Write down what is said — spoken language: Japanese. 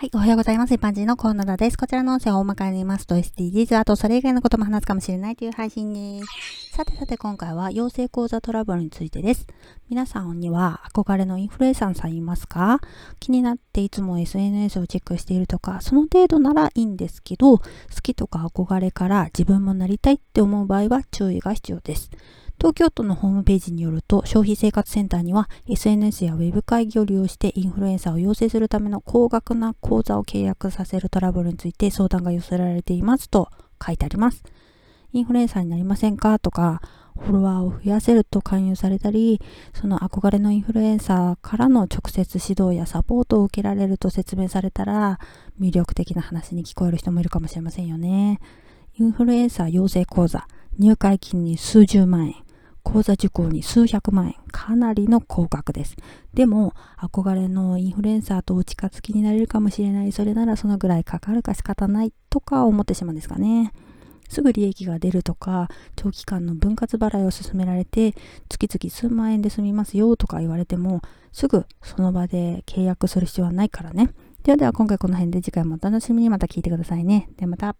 はい、おはようございます。一般人のコーナーです。こちらの音声を大まかに言いますと SDGs、あとそれ以外のことも話すかもしれないという配信です。さてさて今回は養成講座トラブルについてです。皆さんには憧れのインフルエンサーさんいますか？気になっていつも SNS をチェックしているとか、その程度ならいいんですけど、好きとか憧れから自分もなりたいって思う場合は注意が必要です。東京都のホームページによると、消費生活センターには SNS や Web 会議を利用してインフルエンサーを養成するための高額な講座を契約させるトラブルについて相談が寄せられていますと書いてあります。インフルエンサーになりませんかとか、フォロワーを増やせると勧誘されたり、その憧れのインフルエンサーからの直接指導やサポートを受けられると説明されたら、魅力的な話に聞こえる人もいるかもしれませんよね。インフルエンサー養成講座、入会金に数十万円。講座受講に数百万円。かなりの高額です。でも、憧れのインフルエンサーとお近づきになれるかもしれない。それならそのぐらいかかるか仕方ないとか思ってしまうんですかね。すぐ利益が出るとか、長期間の分割払いを勧められて、月々数万円で済みますよとか言われても、すぐその場で契約する必要はないからね。ではでは今回この辺で次回もお楽しみにまた聞いてくださいね。ではまた。